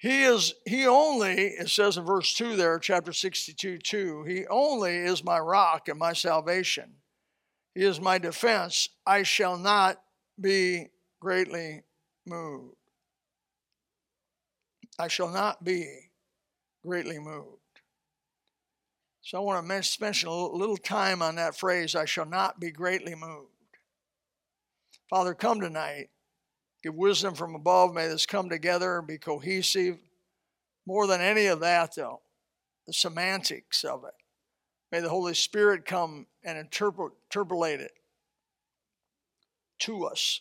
He is, he only, it says in verse 2 there, chapter 62, 2, he only is my rock and my salvation. He is my defense. I shall not be greatly moved. I shall not be greatly moved. So I want to spend a little time on that phrase, I shall not be greatly moved. Father, come tonight. Give wisdom from above. May this come together and be cohesive. More than any of that, though, the semantics of it. May the Holy Spirit come and interpret, interpolate it to us.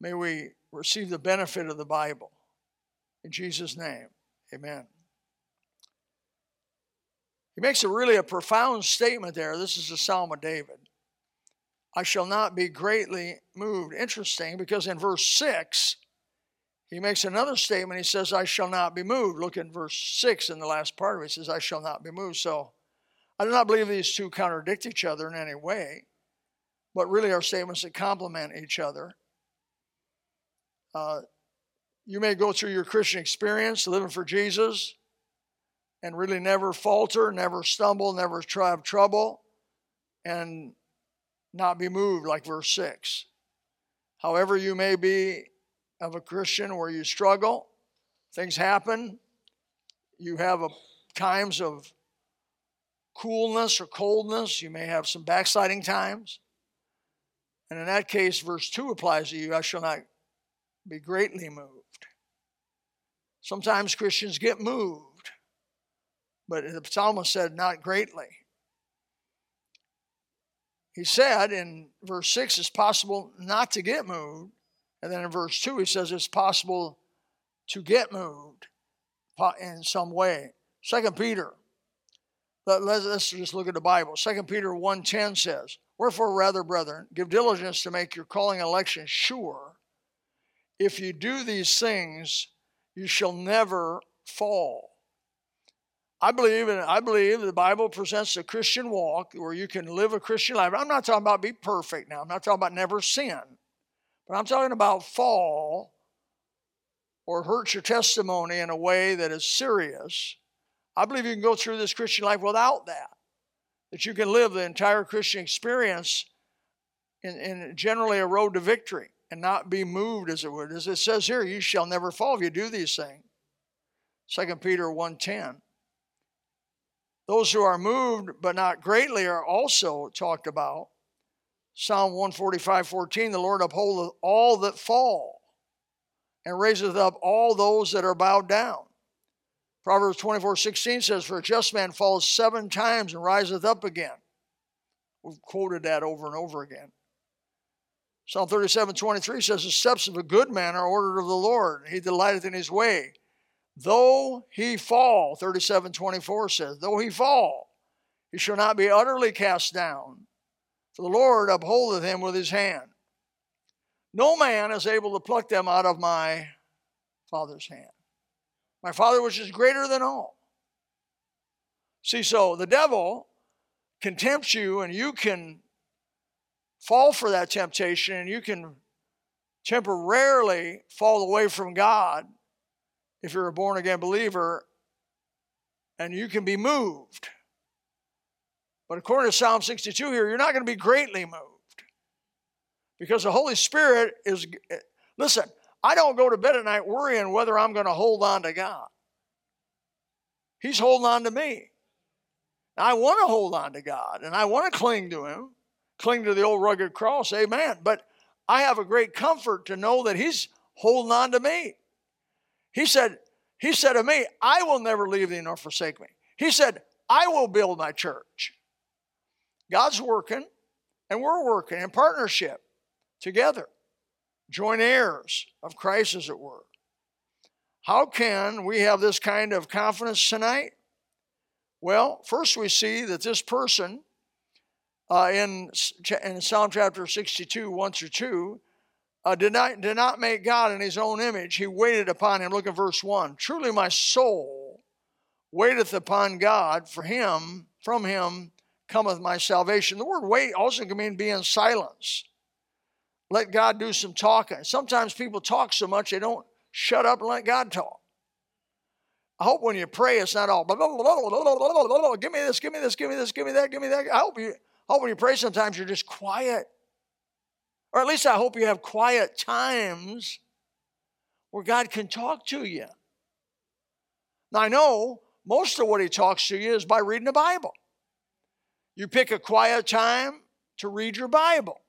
May we receive the benefit of the Bible. In Jesus' name, amen. He makes a really a profound statement there. This is a Psalm of David. I shall not be greatly moved. Interesting because in verse 6, he makes another statement. He says, I shall not be moved. Look in verse 6 in the last part of it. He says, I shall not be moved. So I do not believe these two contradict each other in any way, but really are statements that complement each other. Uh, you may go through your Christian experience living for Jesus and really never falter, never stumble, never try have trouble, and not be moved, like verse 6. However, you may be of a Christian where you struggle, things happen, you have a, times of coolness or coldness, you may have some backsliding times. And in that case, verse 2 applies to you I shall not be greatly moved. Sometimes Christians get moved, but the psalmist said, not greatly. He said in verse 6, it's possible not to get moved. And then in verse 2, he says it's possible to get moved in some way. Second Peter, let's just look at the Bible. Second Peter 1.10 says, Wherefore, rather, brethren, give diligence to make your calling election sure. If you do these things, you shall never fall. I believe, and I believe the Bible presents a Christian walk where you can live a Christian life. I'm not talking about be perfect now. I'm not talking about never sin. But I'm talking about fall or hurt your testimony in a way that is serious. I believe you can go through this Christian life without that. That you can live the entire Christian experience in, in generally a road to victory and not be moved as it would. As it says here, you shall never fall if you do these things. 2 Peter 1.10. Those who are moved but not greatly are also talked about. Psalm 145 14, the Lord upholdeth all that fall and raiseth up all those that are bowed down. Proverbs 24 16 says, For a just man falls seven times and riseth up again. We've quoted that over and over again. Psalm 37 23 says, The steps of a good man are ordered of the Lord, he delighteth in his way. Though he fall, 37 24 says, though he fall, he shall not be utterly cast down, for the Lord upholdeth him with his hand. No man is able to pluck them out of my Father's hand. My Father, which is greater than all. See, so the devil can tempt you, and you can fall for that temptation, and you can temporarily fall away from God if you're a born again believer and you can be moved. But according to Psalm 62 here, you're not going to be greatly moved because the Holy Spirit is. Listen, I don't go to bed at night worrying whether I'm going to hold on to God. He's holding on to me. I want to hold on to God and I want to cling to Him, cling to the old rugged cross, amen. But I have a great comfort to know that He's holding on to me. He said, He said to me, I will never leave thee nor forsake me. He said, I will build my church. God's working, and we're working in partnership together, joint heirs of Christ, as it were. How can we have this kind of confidence tonight? Well, first we see that this person uh, in, in Psalm chapter 62, 1 through 2, uh, did, not, did not make God in his own image. He waited upon him. Look at verse 1. Truly my soul waiteth upon God, for him, from him cometh my salvation. The word wait also can mean be in silence. Let God do some talking. Sometimes people talk so much they don't shut up and let God talk. I hope when you pray, it's not all blah, blah, blah, give me this, give me this, give me this, give me that, give me that. I hope you I hope when you pray sometimes you're just quiet. Or at least I hope you have quiet times where God can talk to you. Now I know most of what he talks to you is by reading the Bible. You pick a quiet time to read your Bible.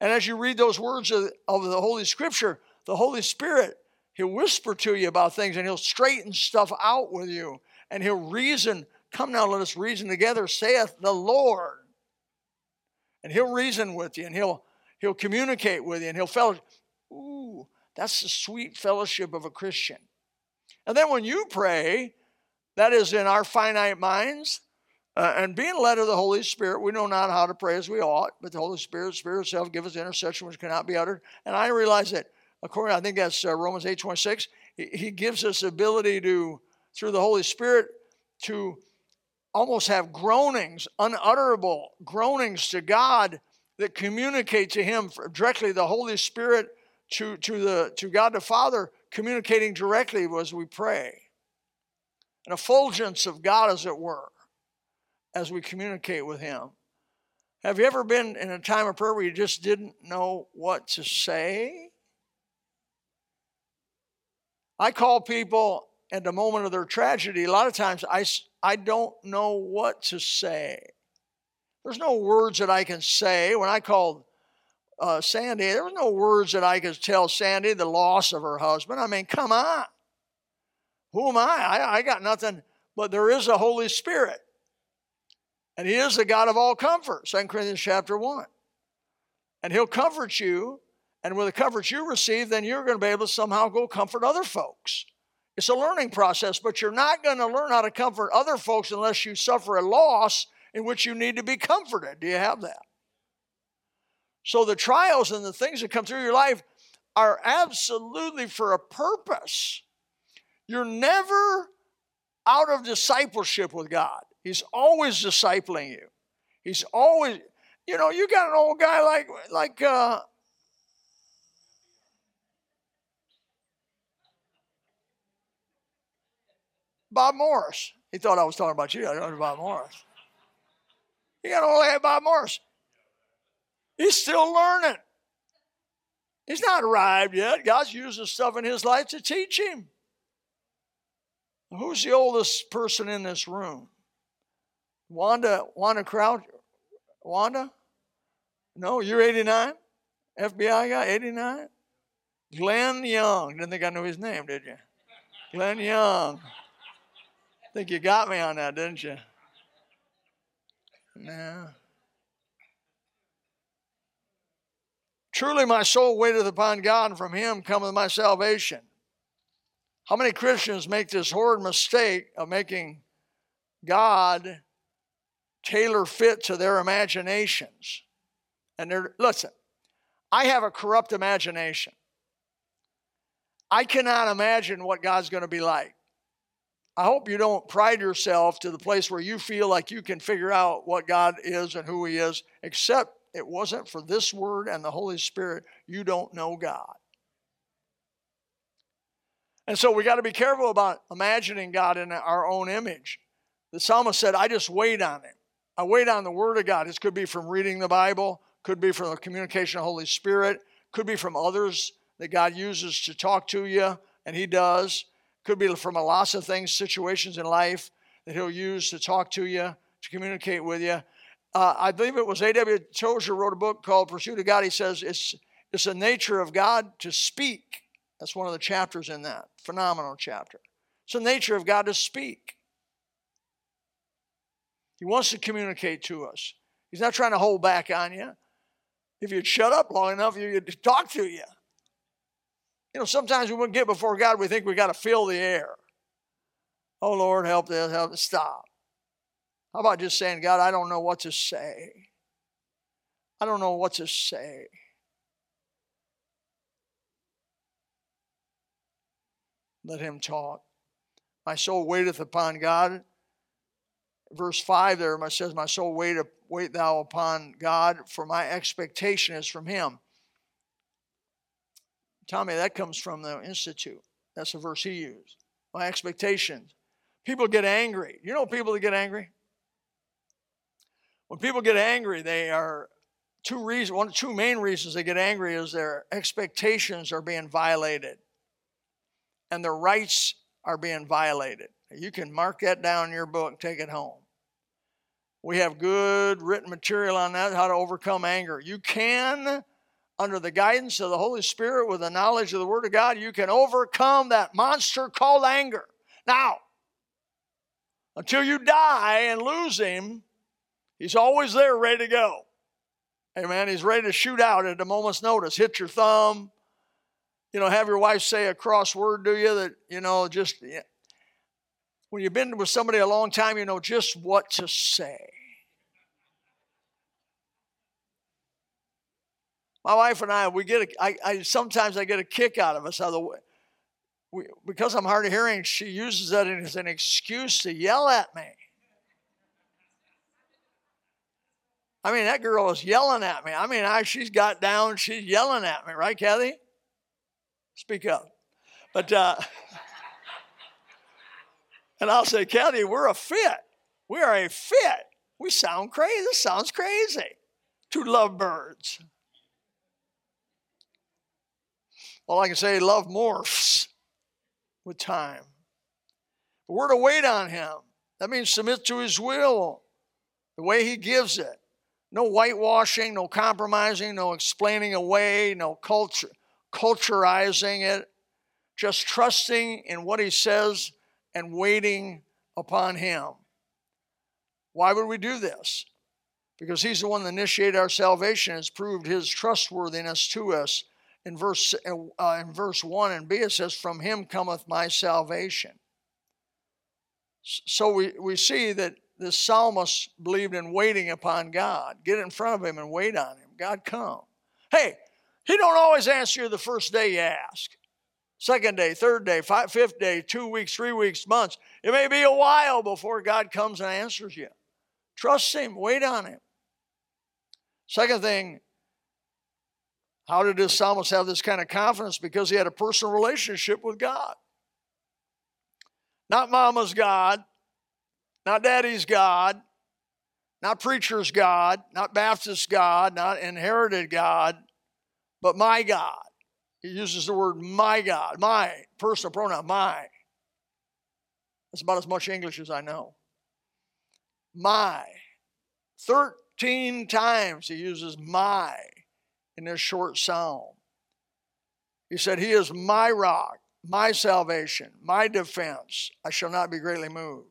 And as you read those words of, of the Holy Scripture, the Holy Spirit He'll whisper to you about things and he'll straighten stuff out with you and he'll reason. Come now, let us reason together, saith the Lord. And he'll reason with you and he'll he'll communicate with you and he'll fellowship. Ooh, that's the sweet fellowship of a Christian. And then when you pray, that is in our finite minds, uh, and being led of the Holy Spirit, we know not how to pray as we ought, but the Holy Spirit, Spirit itself, give us intercession which cannot be uttered. And I realize that according, I think that's uh, Romans 8 26, he, he gives us ability to, through the Holy Spirit, to almost have groanings, unutterable groanings to God that communicate to Him directly. The Holy Spirit to, to, the, to God the Father communicating directly as we pray. An effulgence of God, as it were, as we communicate with Him. Have you ever been in a time of prayer where you just didn't know what to say? I call people at the moment of their tragedy, a lot of times I, I don't know what to say. There's no words that I can say. When I called uh, Sandy, there were no words that I could tell Sandy the loss of her husband. I mean, come on. Who am I? I, I got nothing, but there is a Holy Spirit. And He is the God of all comfort, 2 Corinthians chapter 1. And He'll comfort you and with the comfort you receive, then you're going to be able to somehow go comfort other folks. It's a learning process, but you're not going to learn how to comfort other folks unless you suffer a loss in which you need to be comforted. Do you have that? So the trials and the things that come through your life are absolutely for a purpose. You're never out of discipleship with God. He's always discipling you. He's always, you know, you got an old guy like like uh, Bob Morris. He thought I was talking about you. I don't know Bob Morris. You got only have Bob Morris. He's still learning. He's not arrived yet. God's using stuff in his life to teach him. Who's the oldest person in this room? Wanda, Wanda Crouch? Wanda? No, you're 89? FBI guy, 89? Glenn Young. Didn't think I knew his name, did you? Glenn Young think you got me on that, didn't you? No. Truly, my soul waiteth upon God, and from him cometh my salvation. How many Christians make this horrid mistake of making God tailor fit to their imaginations? And they're, listen, I have a corrupt imagination. I cannot imagine what God's going to be like. I hope you don't pride yourself to the place where you feel like you can figure out what God is and who He is, except it wasn't for this word and the Holy Spirit, you don't know God. And so we got to be careful about imagining God in our own image. The psalmist said, I just wait on Him. I wait on the Word of God. This could be from reading the Bible, could be from the communication of the Holy Spirit, could be from others that God uses to talk to you, and He does. Could be from a lots of things, situations in life that he'll use to talk to you, to communicate with you. Uh, I believe it was A.W. Tozer wrote a book called Pursuit of God. He says it's, it's the nature of God to speak. That's one of the chapters in that. Phenomenal chapter. It's the nature of God to speak. He wants to communicate to us. He's not trying to hold back on you. If you'd shut up long enough, he'd talk to you. You know, sometimes when we get before God, we think we got to fill the air. Oh, Lord, help this, help this. Stop. How about just saying, God, I don't know what to say? I don't know what to say. Let him talk. My soul waiteth upon God. Verse 5 there says, My soul wait, wait thou upon God, for my expectation is from him. Tommy, that comes from the Institute. That's a verse he used. My expectations People get angry. You know people that get angry? When people get angry, they are two reasons, one of two main reasons they get angry is their expectations are being violated and their rights are being violated. You can mark that down in your book, take it home. We have good written material on that, how to overcome anger. You can, under the guidance of the Holy Spirit, with the knowledge of the Word of God, you can overcome that monster called anger. Now, until you die and lose Him, He's always there ready to go. Amen. He's ready to shoot out at a moment's notice. Hit your thumb. You know, have your wife say a crossword to you that, you know, just yeah. when you've been with somebody a long time, you know just what to say. My wife and I, we get a, I, I sometimes I get a kick out of us. How the, we, because I'm hard of hearing, she uses that as an excuse to yell at me. I mean, that girl is yelling at me. I mean, I, she's got down, she's yelling at me, right, Kathy? Speak up. But, uh, and I'll say, Kathy, we're a fit. We are a fit. We sound crazy. This sounds crazy. Two lovebirds. All I can say, love morphs with time. But we're to wait on him. That means submit to his will, the way he gives it. No whitewashing, no compromising, no explaining away, no culture, culturizing it. Just trusting in what he says and waiting upon him. Why would we do this? Because he's the one that initiated our salvation, has proved his trustworthiness to us. In verse, uh, in verse 1 and B, it says, From him cometh my salvation. So we, we see that the psalmist believed in waiting upon God. Get in front of him and wait on him. God come. Hey, he don't always answer you the first day you ask. Second day, third day, five, fifth day, two weeks, three weeks, months. It may be a while before God comes and answers you. Trust him, wait on him. Second thing, how did this psalmist have this kind of confidence? Because he had a personal relationship with God. Not mama's God, not daddy's God, not preacher's God, not Baptist God, not inherited God, but my God. He uses the word my God, my personal pronoun, my. That's about as much English as I know. My. 13 times he uses my in this short psalm. He said, He is my rock, my salvation, my defense. I shall not be greatly moved.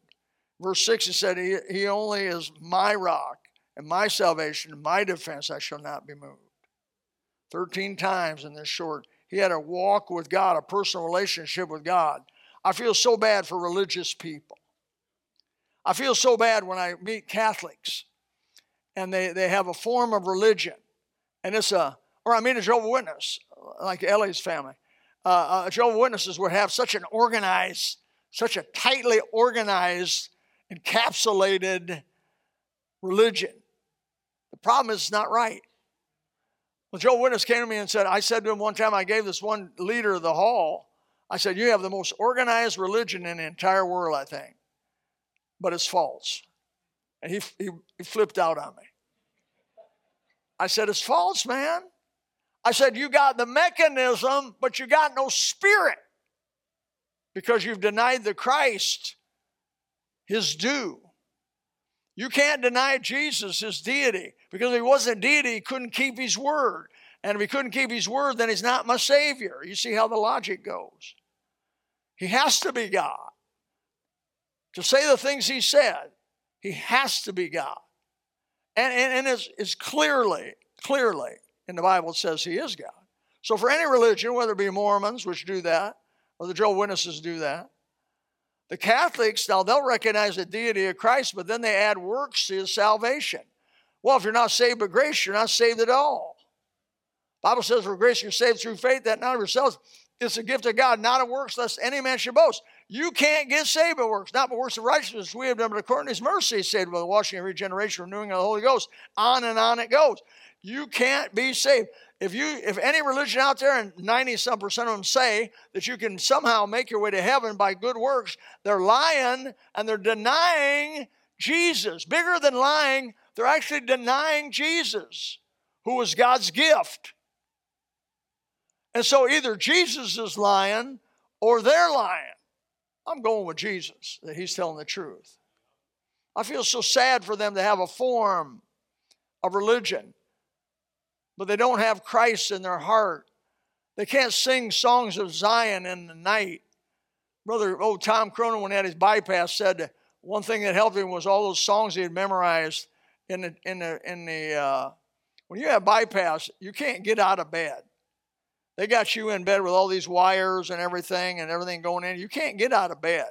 Verse 6, he said, he, he only is my rock and my salvation, my defense, I shall not be moved. 13 times in this short, he had a walk with God, a personal relationship with God. I feel so bad for religious people. I feel so bad when I meet Catholics and they, they have a form of religion. And it's a, or I mean a Jehovah's Witness, like Ellie's family. Uh, uh, Jehovah's Witnesses would have such an organized, such a tightly organized encapsulated religion. The problem is it's not right. Well, Joe Witness came to me and said, I said to him one time, I gave this one leader of the hall, I said, You have the most organized religion in the entire world, I think, but it's false. And he, he, he flipped out on me. I said, It's false, man. I said, You got the mechanism, but you got no spirit because you've denied the Christ his due. You can't deny Jesus his deity because if he wasn't deity, he couldn't keep his word. And if he couldn't keep his word, then he's not my Savior. You see how the logic goes. He has to be God. To say the things he said, he has to be God. And, and, and clearly, clearly in the Bible it says he is God. So for any religion, whether it be Mormons, which do that, or the Jehovah's Witnesses do that, the Catholics, now they'll recognize the deity of Christ, but then they add works to his salvation. Well, if you're not saved by grace, you're not saved at all. Bible says, for grace you're saved through faith, that not of yourselves. It's a gift of God, not of works, lest any man should boast. You can't get saved by works, not by works of righteousness. We have done, but according to his mercy, saved by the washing and regeneration, renewing of the Holy Ghost. On and on it goes. You can't be saved. if you if any religion out there and 90 some percent of them say that you can somehow make your way to heaven by good works, they're lying and they're denying Jesus. Bigger than lying, they're actually denying Jesus, who was God's gift. And so either Jesus is lying or they're lying. I'm going with Jesus, that he's telling the truth. I feel so sad for them to have a form of religion, but they don't have Christ in their heart. They can't sing songs of Zion in the night. Brother, old Tom Cronin, when he had his bypass, said one thing that helped him was all those songs he had memorized in the, in the, in the uh, when you have bypass, you can't get out of bed. They got you in bed with all these wires and everything and everything going in. You can't get out of bed.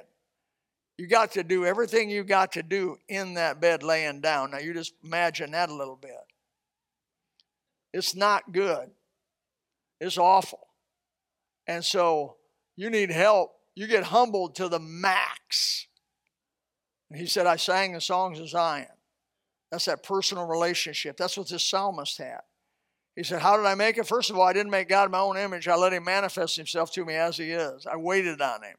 You got to do everything you got to do in that bed laying down. Now you just imagine that a little bit. It's not good. It's awful. And so you need help. You get humbled to the max. And he said, I sang the songs of Zion. That's that personal relationship. That's what this psalmist had. He said, How did I make it? First of all, I didn't make God my own image. I let him manifest himself to me as he is. I waited on him.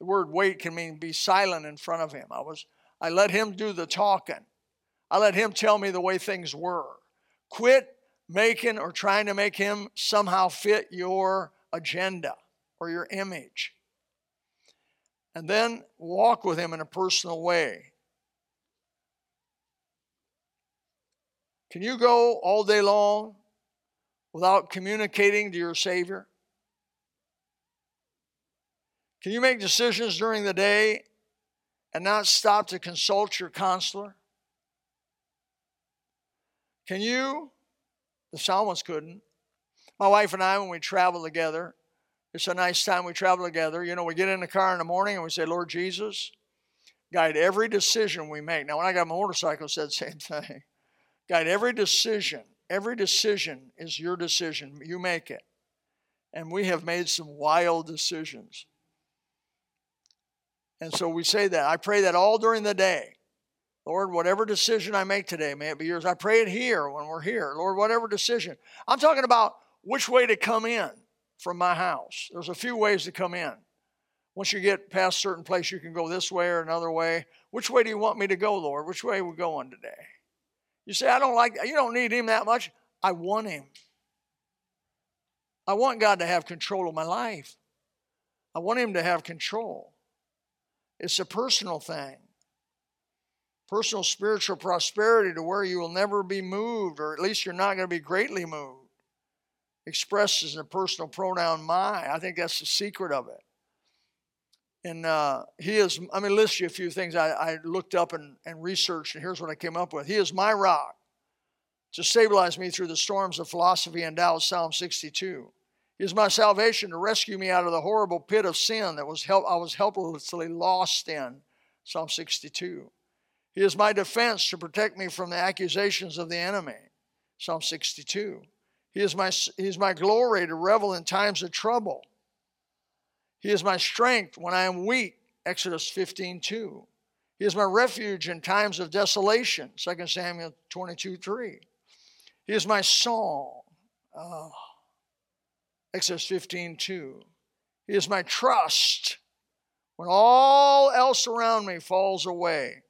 The word wait can mean be silent in front of him. I was I let him do the talking. I let him tell me the way things were. Quit making or trying to make him somehow fit your agenda or your image. And then walk with him in a personal way. Can you go all day long without communicating to your Savior? Can you make decisions during the day and not stop to consult your counselor? Can you? The psalmist couldn't. My wife and I, when we travel together, it's a nice time we travel together. You know, we get in the car in the morning and we say, Lord Jesus, guide every decision we make. Now, when I got my motorcycle, I said the same thing. Guide every decision. Every decision is your decision. You make it. And we have made some wild decisions. And so we say that. I pray that all during the day. Lord, whatever decision I make today, may it be yours. I pray it here when we're here. Lord, whatever decision. I'm talking about which way to come in from my house. There's a few ways to come in. Once you get past certain place, you can go this way or another way. Which way do you want me to go, Lord? Which way are we going today? You say, I don't like, you don't need him that much. I want him. I want God to have control of my life. I want him to have control. It's a personal thing. Personal spiritual prosperity to where you will never be moved, or at least you're not going to be greatly moved. Expresses in a personal pronoun my. I think that's the secret of it. And uh, he is, I'm going to list you a few things I, I looked up and, and researched, and here's what I came up with. He is my rock to stabilize me through the storms of philosophy and doubt, Psalm 62. He is my salvation to rescue me out of the horrible pit of sin that was help, I was helplessly lost in, Psalm 62. He is my defense to protect me from the accusations of the enemy, Psalm 62. He is my, he is my glory to revel in times of trouble, he is my strength when I am weak. Exodus 15 2. He is my refuge in times of desolation. 2 Samuel 22 3. He is my song. Oh. Exodus 15 2. He is my trust when all else around me falls away.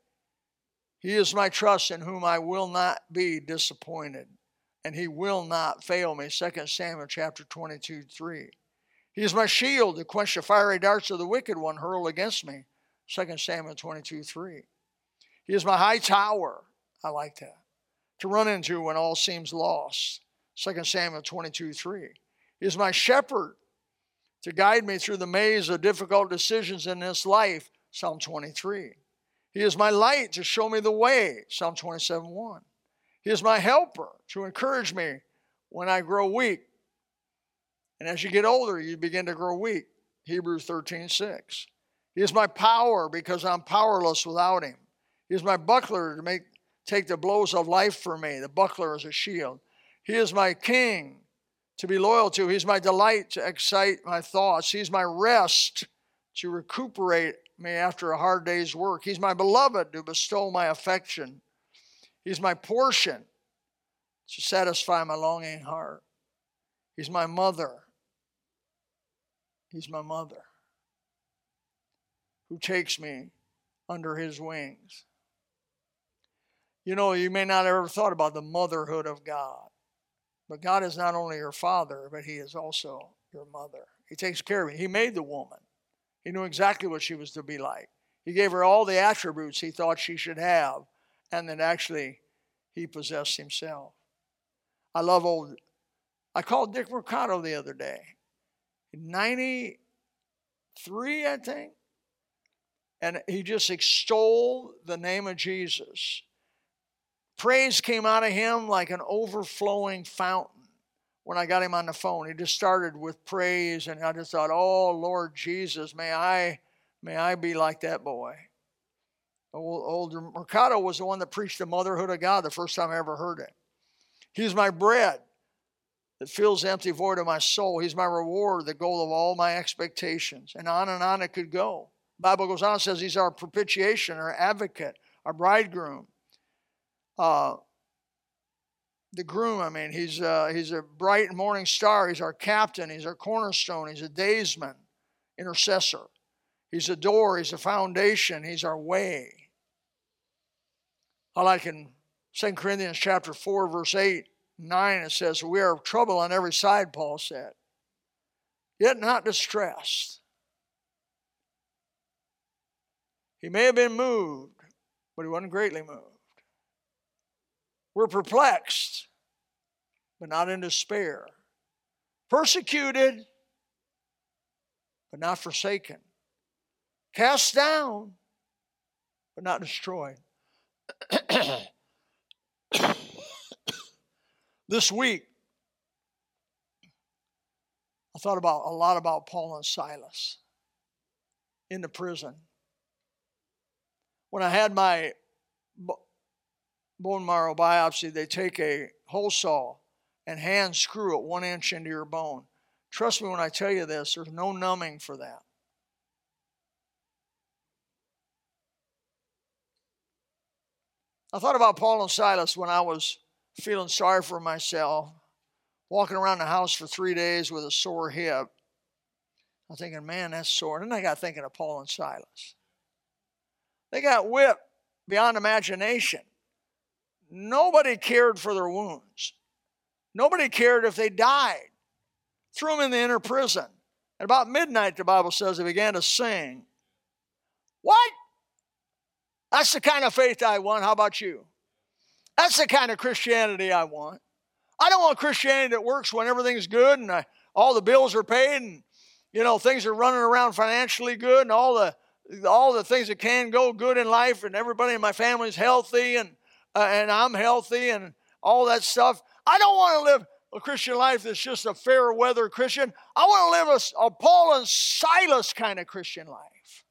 He is my trust in whom I will not be disappointed, and he will not fail me. 2 Samuel chapter 22 3. He is my shield to quench the fiery darts of the wicked one hurled against me. 2 Samuel 22 3. He is my high tower. I like that. To run into when all seems lost. 2 Samuel 22 3. He is my shepherd to guide me through the maze of difficult decisions in this life. Psalm 23. He is my light to show me the way. Psalm 27 1. He is my helper to encourage me when I grow weak. And as you get older, you begin to grow weak. Hebrews 13, 6. He is my power because I'm powerless without him. He is my buckler to make take the blows of life for me. The buckler is a shield. He is my king to be loyal to. He's my delight to excite my thoughts. He's my rest to recuperate me after a hard day's work. He's my beloved to bestow my affection. He's my portion to satisfy my longing heart. He's my mother. He's my mother who takes me under his wings. You know, you may not have ever thought about the motherhood of God, but God is not only your father, but he is also your mother. He takes care of you. He made the woman, he knew exactly what she was to be like. He gave her all the attributes he thought she should have, and then actually he possessed himself. I love old, I called Dick Mercado the other day. 93, I think. And he just extolled the name of Jesus. Praise came out of him like an overflowing fountain when I got him on the phone. He just started with praise, and I just thought, oh Lord Jesus, may I may I be like that boy. Old, old Mercado was the one that preached the motherhood of God the first time I ever heard it. He's my bread that fills the empty void of my soul. He's my reward, the goal of all my expectations. And on and on it could go. Bible goes on and says he's our propitiation, our advocate, our bridegroom. Uh, the groom, I mean, he's, uh, he's a bright morning star. He's our captain. He's our cornerstone. He's a daysman, intercessor. He's a door. He's a foundation. He's our way. I like in 2 Corinthians chapter 4, verse 8, 9, it says, We are of trouble on every side, Paul said, yet not distressed. He may have been moved, but he wasn't greatly moved. We're perplexed, but not in despair. Persecuted, but not forsaken. Cast down, but not destroyed. this week, I thought about a lot about Paul and Silas in the prison. When I had my bone marrow biopsy, they take a hole saw and hand screw it one inch into your bone. Trust me when I tell you this, there's no numbing for that. I thought about Paul and Silas when I was feeling sorry for myself, walking around the house for three days with a sore hip. I'm thinking, man, that's sore. And then I got thinking of Paul and Silas. They got whipped beyond imagination. Nobody cared for their wounds. Nobody cared if they died. Threw them in the inner prison. At about midnight, the Bible says they began to sing. What? That's the kind of faith I want. How about you? That's the kind of Christianity I want. I don't want Christianity that works when everything's good and I, uh, all the bills are paid and you know things are running around financially good and all the all the things that can go good in life and everybody in my family's healthy and uh, and I'm healthy and all that stuff. I don't want to live a Christian life that's just a fair weather Christian. I want to live a, a Paul and Silas kind of Christian life.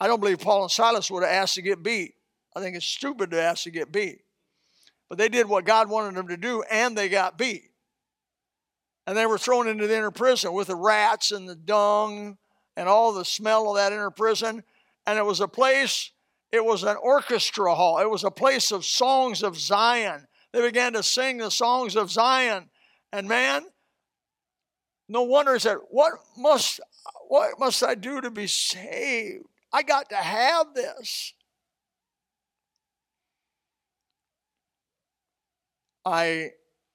I don't believe Paul and Silas would have asked to get beat. I think it's stupid to ask to get beat. But they did what God wanted them to do, and they got beat. And they were thrown into the inner prison with the rats and the dung and all the smell of that inner prison. And it was a place, it was an orchestra hall. It was a place of songs of Zion. They began to sing the songs of Zion. And man, no wonder he said, What must what must I do to be saved? I got to have this. I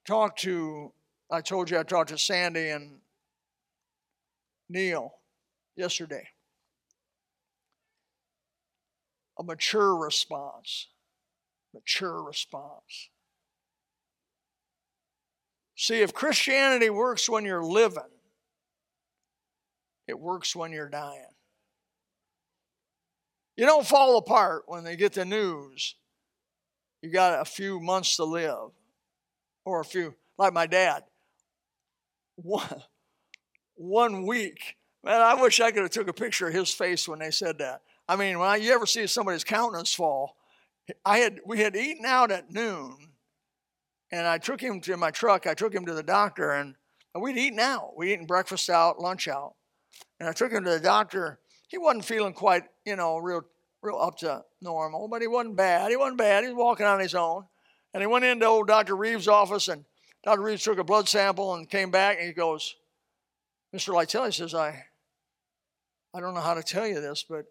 talked to, I told you I talked to Sandy and Neil yesterday. A mature response. Mature response. See, if Christianity works when you're living, it works when you're dying. You don't fall apart when they get the news. You got a few months to live, or a few, like my dad. One, one week. Man, I wish I could have took a picture of his face when they said that. I mean, when I, you ever see somebody's countenance fall, I had we had eaten out at noon, and I took him to my truck. I took him to the doctor, and we'd eaten out. We'd eaten breakfast out, lunch out, and I took him to the doctor he wasn't feeling quite, you know, real, real up to normal, but he wasn't bad. He wasn't bad. He was walking on his own. And he went into old Dr. Reeves' office, and Dr. Reeves took a blood sample and came back, and he goes, Mr. Lytell, he says, I, I don't know how to tell you this, but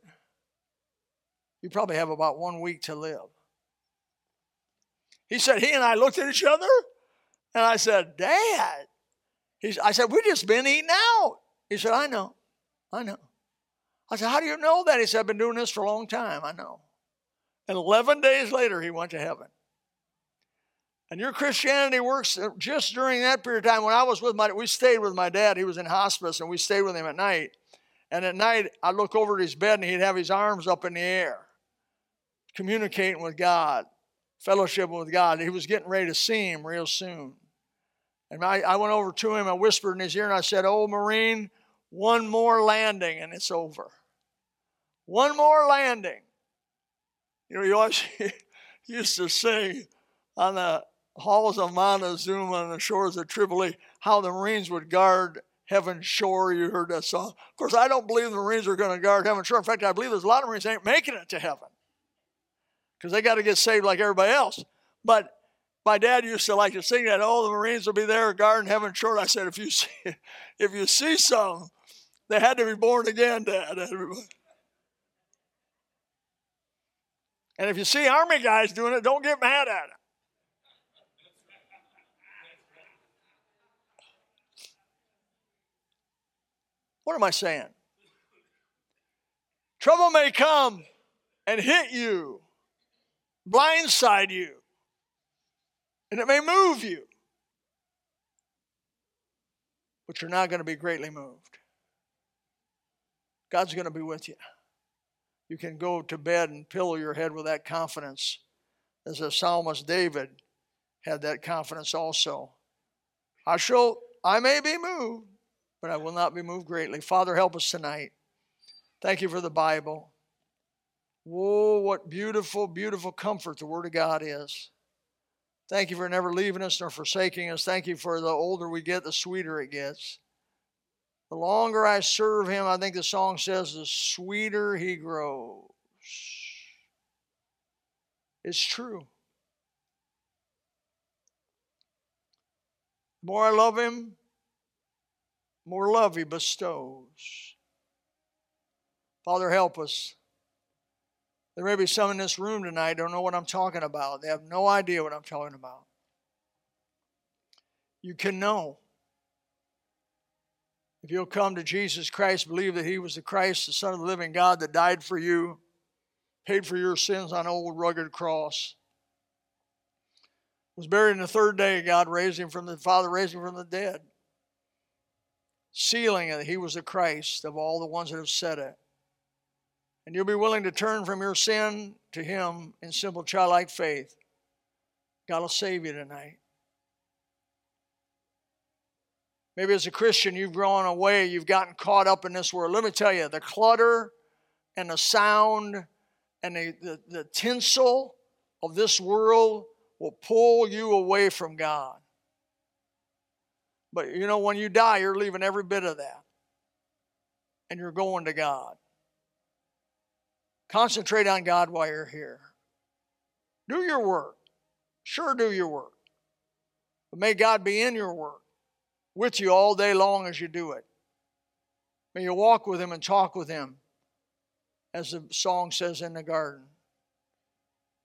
you probably have about one week to live. He said, he and I looked at each other, and I said, Dad. He's, I said, we just been eating out. He said, I know. I know. I said, How do you know that? He said, I've been doing this for a long time. I know. And 11 days later, he went to heaven. And your Christianity works just during that period of time. When I was with my, we stayed with my dad. He was in hospice, and we stayed with him at night. And at night, I'd look over at his bed, and he'd have his arms up in the air, communicating with God, fellowship with God. He was getting ready to see him real soon. And I, I went over to him, I whispered in his ear, and I said, Oh, Marine, one more landing, and it's over. One more landing. You know, you always used to sing on the halls of Montezuma and the shores of Tripoli how the Marines would guard heaven's shore. You heard that song. Of course, I don't believe the Marines are going to guard heaven's shore. In fact, I believe there's a lot of Marines ain't making it to heaven because they got to get saved like everybody else. But my dad used to like to sing that. Oh, the Marines will be there guarding heaven's shore. I said, if you see, if you see some, they had to be born again, Dad. And if you see army guys doing it, don't get mad at them. What am I saying? Trouble may come and hit you, blindside you, and it may move you, but you're not going to be greatly moved. God's going to be with you. You can go to bed and pillow your head with that confidence, as the psalmist David had that confidence also. I shall, I may be moved, but I will not be moved greatly. Father, help us tonight. Thank you for the Bible. Whoa, what beautiful, beautiful comfort the Word of God is. Thank you for never leaving us nor forsaking us. Thank you for the older we get, the sweeter it gets. The longer I serve him, I think the song says, the sweeter he grows. It's true. The more I love him, more love he bestows. Father, help us. There may be some in this room tonight don't know what I'm talking about. They have no idea what I'm talking about. You can know. If you'll come to Jesus Christ, believe that He was the Christ, the Son of the living God that died for you, paid for your sins on an old rugged cross, was buried in the third day, God raised him from the Father raised him from the dead, sealing that He was the Christ of all the ones that have said it. And you'll be willing to turn from your sin to Him in simple childlike faith. God will save you tonight. Maybe as a Christian, you've grown away, you've gotten caught up in this world. Let me tell you, the clutter and the sound and the, the, the tinsel of this world will pull you away from God. But you know, when you die, you're leaving every bit of that. And you're going to God. Concentrate on God while you're here. Do your work. Sure, do your work. But may God be in your work with you all day long as you do it. May you walk with Him and talk with Him, as the song says in the garden.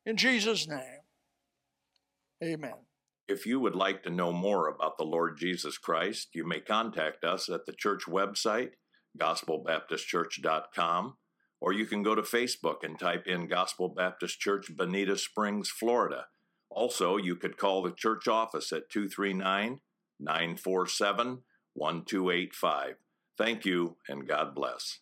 In Jesus' name, amen. If you would like to know more about the Lord Jesus Christ, you may contact us at the church website, gospelbaptistchurch.com, or you can go to Facebook and type in Gospel Baptist Church, Bonita Springs, Florida. Also, you could call the church office at 239 947 1285. Thank you and God bless.